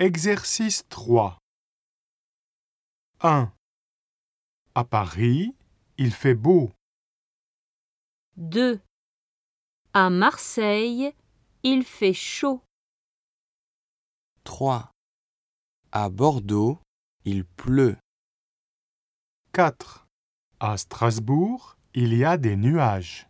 Exercice 3. 1. À Paris, il fait beau. 2. À Marseille, il fait chaud. 3. À Bordeaux, il pleut. 4. À Strasbourg, il y a des nuages.